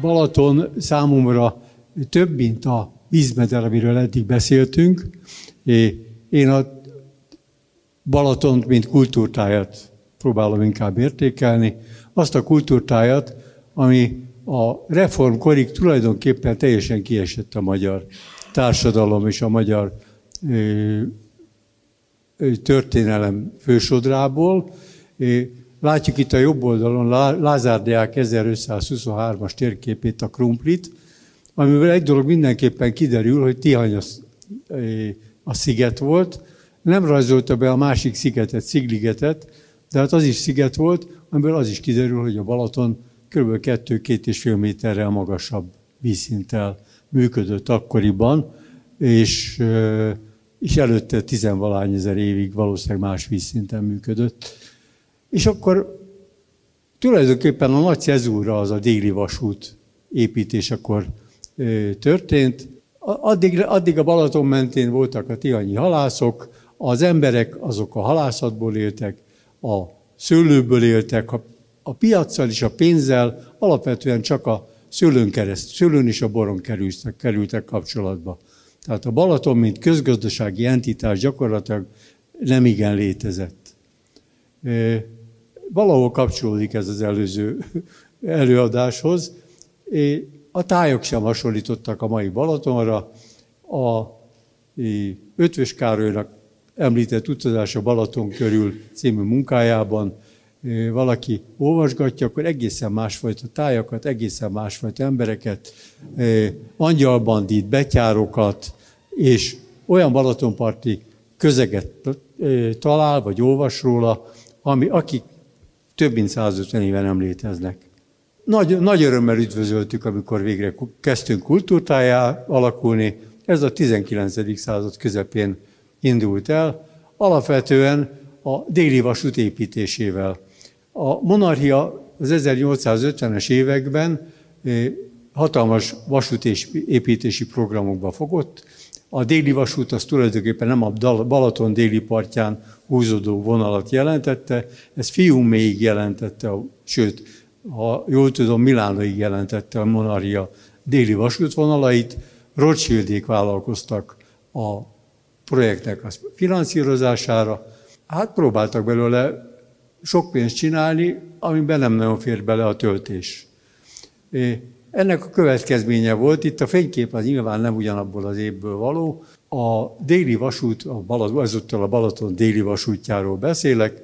Balaton számomra több, mint a vízmeder, amiről eddig beszéltünk. Én a Balatont, mint kultúrtájat próbálom inkább értékelni. Azt a kultúrtájat, ami a reformkorig tulajdonképpen teljesen kiesett a magyar társadalom és a magyar történelem fősodrából. Látjuk itt a jobb oldalon Lázár Deák 1523-as térképét, a krumplit, amivel egy dolog mindenképpen kiderül, hogy Tihany a sziget volt. Nem rajzolta be a másik szigetet, Szigligetet, de hát az is sziget volt, amiből az is kiderül, hogy a Balaton kb. 2-2,5 méterrel magasabb vízszinttel működött akkoriban, és, és előtte tizenvalány ezer évig valószínűleg más vízszinten működött. És akkor tulajdonképpen a nagy cezúra az a déli vasút építésekor történt. Addig, addig a Balaton mentén voltak a tihanyi halászok, az emberek azok a halászatból éltek, a szőlőből éltek, a, a piaccal és a pénzzel alapvetően csak a szőlőn kereszt, szőlőn és a boron kerültek, kerültek kapcsolatba. Tehát a Balaton, mint közgazdasági entitás gyakorlatilag nem igen létezett valahol kapcsolódik ez az előző előadáshoz. A tájok sem hasonlítottak a mai Balatonra. A Ötvös Károlynak említett utazás a Balaton körül című munkájában valaki olvasgatja, akkor egészen másfajta tájakat, egészen másfajta embereket, angyalbandit, betyárokat, és olyan Balatonparti közeget talál, vagy olvas róla, ami, akik több mint 150 éve nem léteznek. Nagy, nagy örömmel üdvözöltük, amikor végre kezdtünk kultúrtájá alakulni. Ez a 19. század közepén indult el, alapvetően a déli vasút építésével. A monarchia az 1850-es években hatalmas vasútépítési programokba fogott. A déli vasút az tulajdonképpen nem a Balaton déli partján húzódó vonalat jelentette, ez Fiuméig jelentette, sőt, ha jól tudom, Milánóig jelentette a Monaria déli vasútvonalait, Rothschildék vállalkoztak a projektnek a finanszírozására, hát próbáltak belőle sok pénzt csinálni, amiben nem nagyon fér bele a töltés. Ennek a következménye volt, itt a fénykép az nyilván nem ugyanabból az évből való, a déli vasút, a Balaton, ezúttal a Balaton déli vasútjáról beszélek,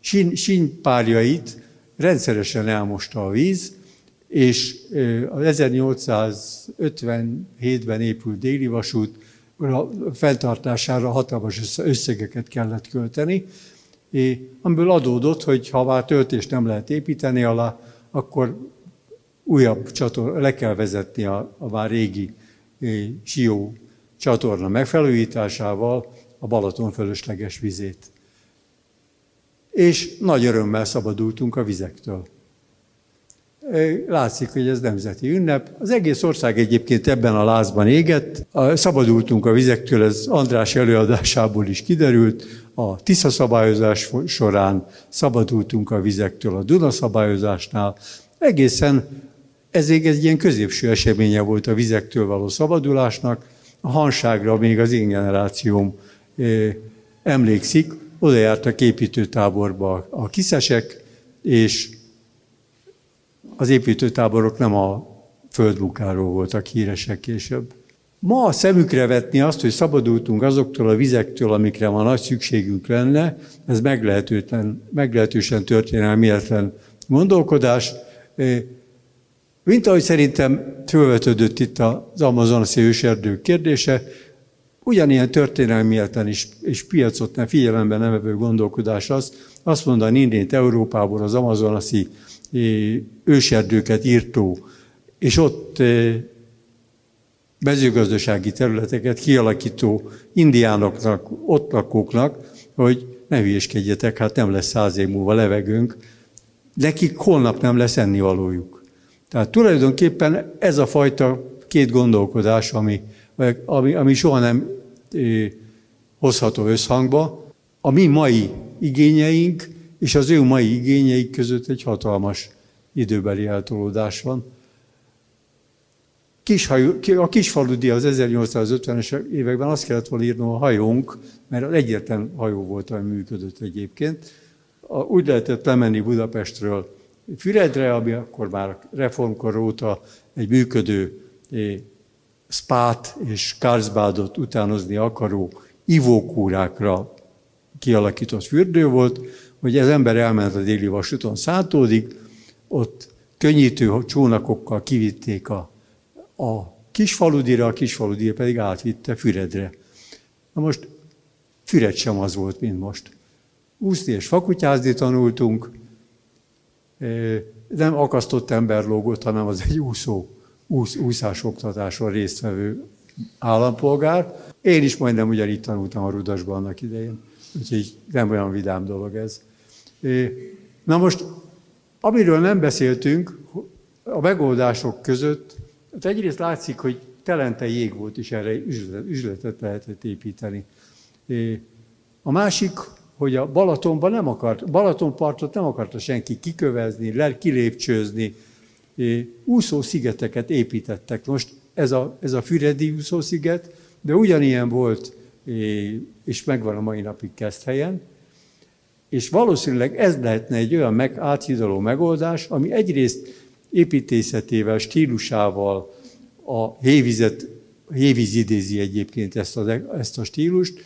sín, sínpárjait rendszeresen elmosta a víz, és az 1857-ben épült déli vasút fenntartására hatalmas összegeket kellett költeni, amiből adódott, hogy ha már töltést nem lehet építeni alá, akkor újabb csator, le kell vezetni a, a már régi Sió csatorna megfelújításával a Balaton fölösleges vizét. És nagy örömmel szabadultunk a vizektől. Látszik, hogy ez nemzeti ünnep. Az egész ország egyébként ebben a lázban égett. Szabadultunk a vizektől, ez András előadásából is kiderült. A Tisza szabályozás során szabadultunk a vizektől a Duna szabályozásnál. Egészen ez egy ilyen középső eseménye volt a vizektől való szabadulásnak a hanságra még az én generációm emlékszik, oda jártak építőtáborba a kiszesek, és az építőtáborok nem a földmunkáról voltak híresek később. Ma a szemükre vetni azt, hogy szabadultunk azoktól a vizektől, amikre ma nagy szükségünk lenne, ez meglehetősen, meglehetősen történelmietlen gondolkodás. Mint ahogy szerintem fölvetődött itt az amazonasi őserdők kérdése, ugyanilyen történelmietlen is, és piacot nem figyelembe nem vevő gondolkodás az, azt mondani innét Európából az amazonasi őserdőket írtó, és ott mezőgazdasági területeket kialakító indiánoknak, ott lakóknak, hogy ne hülyéskedjetek, hát nem lesz száz év múlva levegőnk, nekik holnap nem lesz ennivalójuk. Tehát tulajdonképpen ez a fajta két gondolkodás, ami, ami, ami soha nem hozható összhangba, a mi mai igényeink és az ő mai igényeik között egy hatalmas időbeli eltolódás van. Kishajó, a kisfaludi az 1850-es években azt kellett volna írnom a hajónk, mert az egyetlen hajó volt, ami működött egyébként. Úgy lehetett lemenni Budapestről Füredre, ami akkor már reformkor óta egy működő spát és Karlsbadot utánozni akaró ivókúrákra kialakított fürdő volt, hogy az ember elment a déli vasúton Szátódig, ott könnyítő csónakokkal kivitték a, a kisfaludira, a kisfaludira pedig átvitte Füredre. Na most Füred sem az volt, mint most. Úszni és fakutyázni tanultunk, nem akasztott ember lógott, hanem az egy úszó, úsz, úszás oktatáson résztvevő állampolgár. Én is majdnem ugyanígy tanultam a Rudasban annak idején, úgyhogy nem olyan vidám dolog ez. Na most, amiről nem beszéltünk, a megoldások között, hát egyrészt látszik, hogy telente jég volt, és erre üzletet lehetett építeni. A másik, hogy a Balatonban nem akart, Balatonpartot nem akarta senki kikövezni, kilépcsőzni, úszó szigeteket építettek. Most ez a, ez a Füredi úszósziget, de ugyanilyen volt, és megvan a mai napig helyen, és valószínűleg ez lehetne egy olyan meg, áthidaló megoldás, ami egyrészt építészetével, stílusával a hévizet, hévíz idézi egyébként ezt a, ezt a stílust,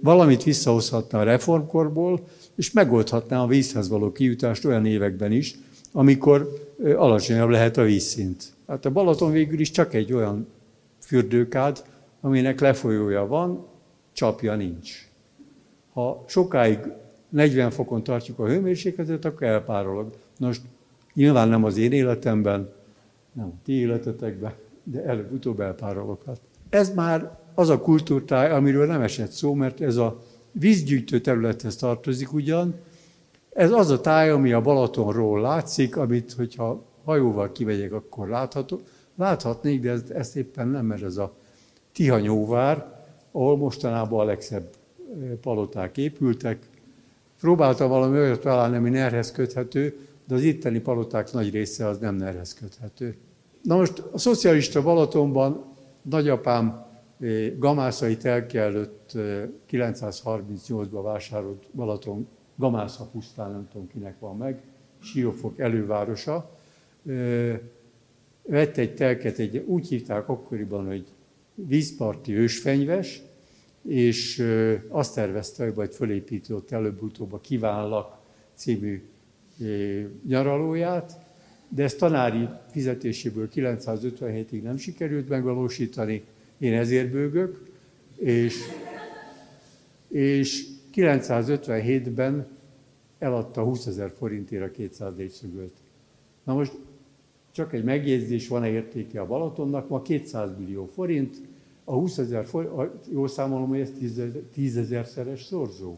valamit visszahozhatna a reformkorból, és megoldhatná a vízhez való kijutást olyan években is, amikor alacsonyabb lehet a vízszint. Hát a Balaton végül is csak egy olyan fürdőkád, aminek lefolyója van, csapja nincs. Ha sokáig 40 fokon tartjuk a hőmérsékletet, akkor elpárolog. Most nyilván nem az én életemben, nem a ti életetekben, de előbb-utóbb elpárologhat. Hát ez már az a kultúrtáj, amiről nem esett szó, mert ez a vízgyűjtő területhez tartozik ugyan, ez az a táj, ami a Balatonról látszik, amit, hogyha hajóval kivegyek, akkor látható. Láthatnék, de ezt, ezt éppen nem, mert ez a Tihanyóvár, ahol mostanában a legszebb paloták épültek. Próbáltam valami olyat találni, ami nerhez köthető, de az itteni paloták nagy része az nem nerhez köthető. Na most a szocialista Balatonban nagyapám gamászai telke előtt 938-ban vásárolt Balaton Gamásza pusztán, nem tudom kinek van meg, Siófok elővárosa, vett egy telket, egy, úgy hívták akkoriban, hogy vízparti ősfenyves, és azt tervezte, hogy majd fölépíti ott előbb-utóbb a Kívánlak című nyaralóját, de ezt tanári fizetéséből 957-ig nem sikerült megvalósítani, én ezért bőgök, és, és 957-ben eladta 20 ezer forintért a 200 négyszögölt. Na most csak egy megjegyzés, van-e értéke a Balatonnak, ma 200 millió forint, a 20 ezer forint, jól számolom, hogy ez 10 ezer szeres szorzó.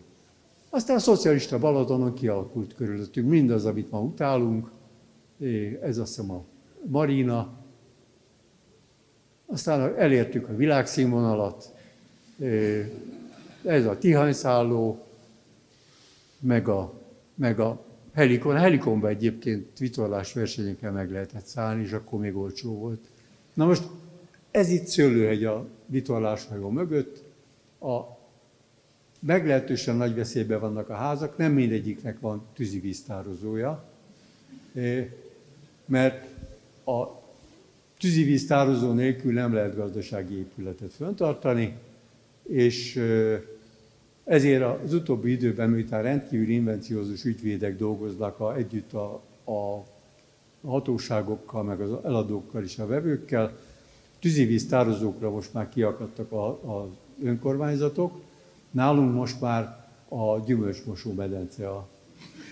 Aztán a szocialista Balatonon kialakult körülöttünk mindaz, amit ma utálunk, ez azt hiszem a marina, aztán elértük a világszínvonalat, ez a tihanyszálló, meg a, meg a helikon. A helikonba egyébként vitorlás versenyeken meg lehetett szállni, és akkor még olcsó volt. Na most ez itt Szőlőhegy a vitorláshajó mögött. A meglehetősen nagy veszélyben vannak a házak, nem mindegyiknek van tűzivíztározója, mert a tűzivíztározó nélkül nem lehet gazdasági épületet föntartani, és ezért az utóbbi időben, miután rendkívül invenciózus ügyvédek dolgoznak a, együtt a, a hatóságokkal, meg az eladókkal és a vevőkkel, tűzivíz tározókra most már kiakadtak az önkormányzatok. Nálunk most már a gyümölcsmosó medence a,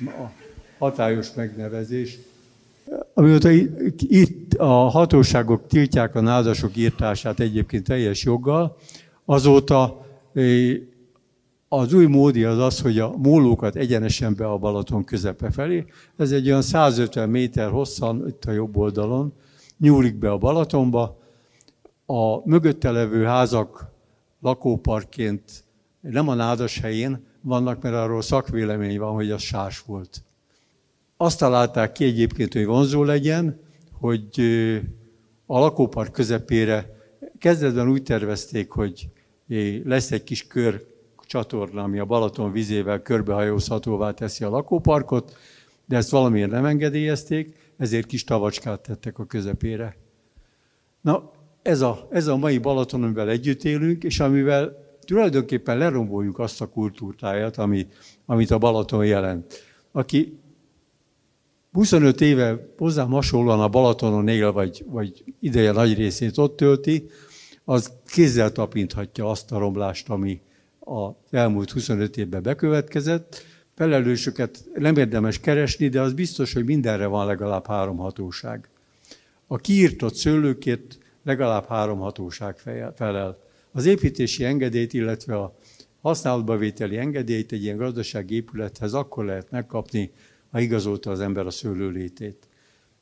a hatályos megnevezés. Amióta itt a hatóságok tiltják a nádasok írtását egyébként teljes joggal, azóta az új módi az az, hogy a mólókat egyenesen be a Balaton közepe felé. Ez egy olyan 150 méter hosszan, itt a jobb oldalon, nyúlik be a Balatonba. A mögötte levő házak lakóparként nem a nádas helyén vannak, mert arról szakvélemény van, hogy az sás volt. Azt találták ki egyébként, hogy vonzó legyen, hogy a lakópark közepére kezdetben úgy tervezték, hogy lesz egy kis kör csatorna, ami a Balaton vizével körbehajózhatóvá teszi a lakóparkot, de ezt valamiért nem engedélyezték, ezért kis tavacskát tettek a közepére. Na, ez a, ez a mai Balaton, amivel együtt élünk, és amivel tulajdonképpen leromboljuk azt a kultúrtáját, ami, amit a Balaton jelent. Aki 25 éve hozzám hasonlóan a Balatonon él, vagy, vagy ideje nagy részét ott tölti, az kézzel tapinthatja azt a romlást, ami az elmúlt 25 évben bekövetkezett. Felelősöket nem érdemes keresni, de az biztos, hogy mindenre van legalább három hatóság. A kiírtott szőlőkért legalább három hatóság felel. Az építési engedélyt, illetve a használatba vételi engedélyt egy ilyen gazdasági épülethez akkor lehet megkapni, ha igazolta az ember a szőlőlétét.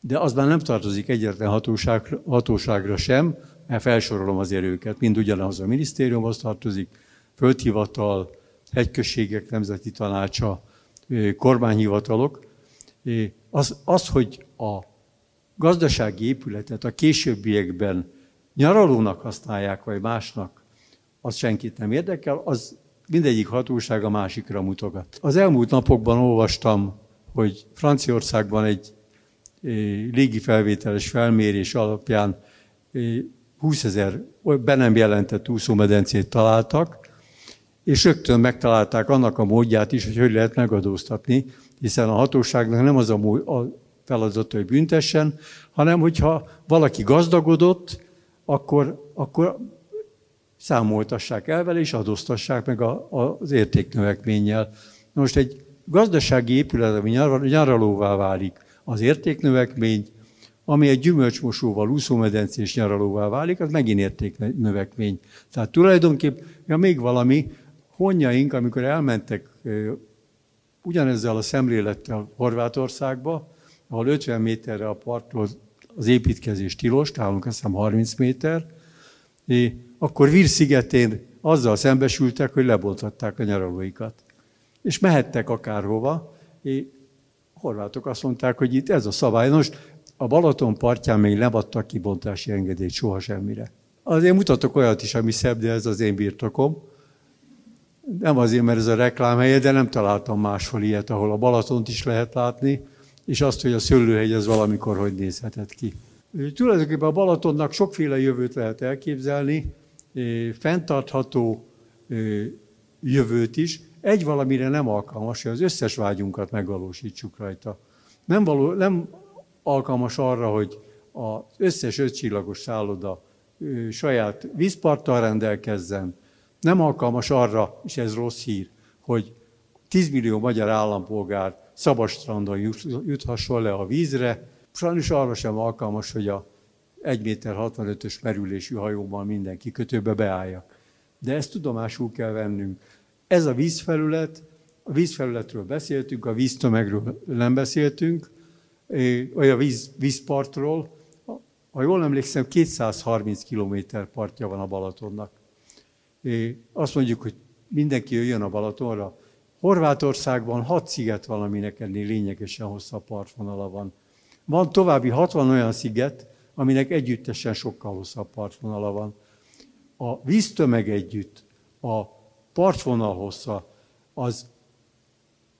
De az már nem tartozik egyetlen hatóság, hatóságra sem, mert felsorolom azért őket, mind ugyanaz a minisztériumhoz tartozik, földhivatal, hegyközségek nemzeti tanácsa, kormányhivatalok. Az, az, hogy a gazdasági épületet a későbbiekben nyaralónak használják, vagy másnak, az senkit nem érdekel, az mindegyik hatóság a másikra mutogat. Az elmúlt napokban olvastam, hogy Franciaországban egy légi felvételes felmérés alapján 20 ezer be nem jelentett úszómedencét találtak, és rögtön megtalálták annak a módját is, hogy hogy lehet megadóztatni, hiszen a hatóságnak nem az a, a feladata, hogy büntessen, hanem hogyha valaki gazdagodott, akkor, akkor számoltassák el vele, és adóztassák meg a, az értéknövekménnyel. Most egy gazdasági épület, ami nyaralóvá válik, az értéknövekmény, ami egy gyümölcsmosóval, úszómedencés nyaralóvá válik, az megint értéknövekmény. Tehát tulajdonképpen, ja, még valami, honjaink, amikor elmentek ugyanezzel a szemlélettel Horvátországba, ahol 50 méterre a parttól az építkezés tilos, találunk azt hiszem 30 méter, és akkor Vír szigetén azzal szembesültek, hogy lebontották a nyaralóikat. És mehettek akárhova, és horvátok azt mondták, hogy itt ez a szabály. Most a Balaton partján még nem adtak kibontási engedélyt soha semmire. Azért mutatok olyat is, ami szebb, de ez az én birtokom. Nem azért, mert ez a reklámhelye, de nem találtam máshol ilyet, ahol a Balatont is lehet látni, és azt, hogy a szőlőhegy az valamikor hogy nézhetett ki. Tulajdonképpen a Balatonnak sokféle jövőt lehet elképzelni, fenntartható jövőt is, egy valamire nem alkalmas, hogy az összes vágyunkat megvalósítsuk rajta. Nem, való, nem alkalmas arra, hogy az összes ötcsillagos szálloda saját vízparttal rendelkezzen, nem alkalmas arra, és ez rossz hír, hogy 10 millió magyar állampolgár szabad strandon juthasson le a vízre, sajnos arra sem alkalmas, hogy a 1 méter 65-ös merülésű hajóval minden kikötőbe beálljak. De ezt tudomásul kell vennünk. Ez a vízfelület, a vízfelületről beszéltünk, a víztömegről nem beszéltünk, vagy a víz, vízpartról. Ha jól emlékszem, 230 km partja van a Balatonnak. Azt mondjuk, hogy mindenki jöjjön a Balatonra. Horvátországban 6 sziget van, aminek ennél lényegesen hosszabb partvonala van. Van további 60 olyan sziget, aminek együttesen sokkal hosszabb partvonala van. A víztömeg együtt, a partvonal hossza, az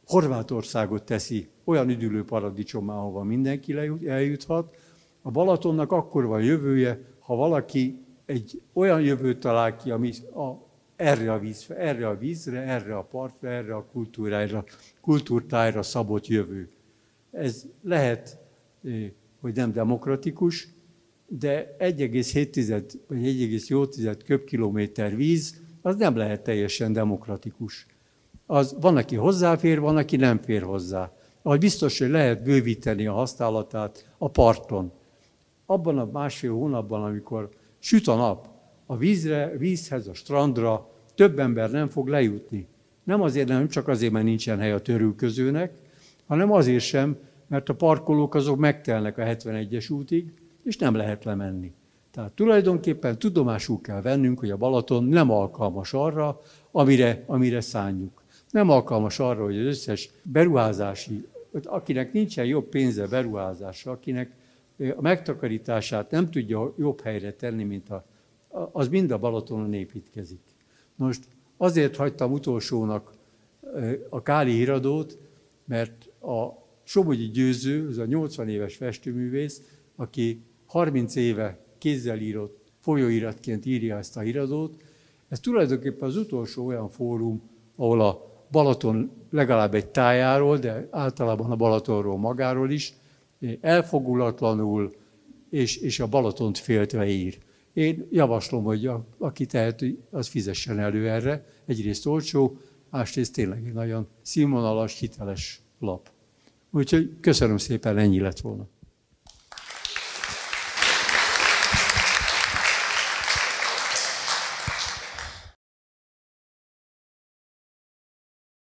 Horvátországot teszi olyan üdülő paradicsom, ahova mindenki eljuthat. A Balatonnak akkor van jövője, ha valaki egy olyan jövőt talál ki, ami a, erre, a víz, erre a vízre, erre a partra, erre a kultúrára, kultúrtájra szabott jövő. Ez lehet, hogy nem demokratikus, de 1,7 vagy 1,8 köbkilométer víz, az nem lehet teljesen demokratikus. Az, van, aki hozzáfér, van, aki nem fér hozzá. Ahogy biztos, hogy lehet bővíteni a használatát a parton. abban a másfél hónapban, amikor süt a nap, a vízre, vízhez, a strandra több ember nem fog lejutni. Nem azért nem, csak azért, mert nincsen hely a törülközőnek, hanem azért sem, mert a parkolók azok megtelnek a 71-es útig, és nem lehet lemenni. Tehát tulajdonképpen tudomásul kell vennünk, hogy a Balaton nem alkalmas arra, amire, amire szánjuk. Nem alkalmas arra, hogy az összes beruházási, akinek nincsen jobb pénze beruházásra, akinek a megtakarítását nem tudja jobb helyre tenni, mint a, az mind a Balatonon építkezik. Most azért hagytam utolsónak a Káli híradót, mert a Somogyi Győző, az a 80 éves festőművész, aki 30 éve kézzel írott, folyóiratként írja ezt a híradót, ez tulajdonképpen az utolsó olyan fórum, ahol a Balaton legalább egy tájáról, de általában a Balatonról magáról is, elfogulatlanul és, és a Balatont féltve ír. Én javaslom, hogy a, aki teheti, az fizessen elő erre. Egyrészt olcsó, másrészt tényleg egy nagyon színvonalas, hiteles lap. Úgyhogy köszönöm szépen, ennyi lett volna.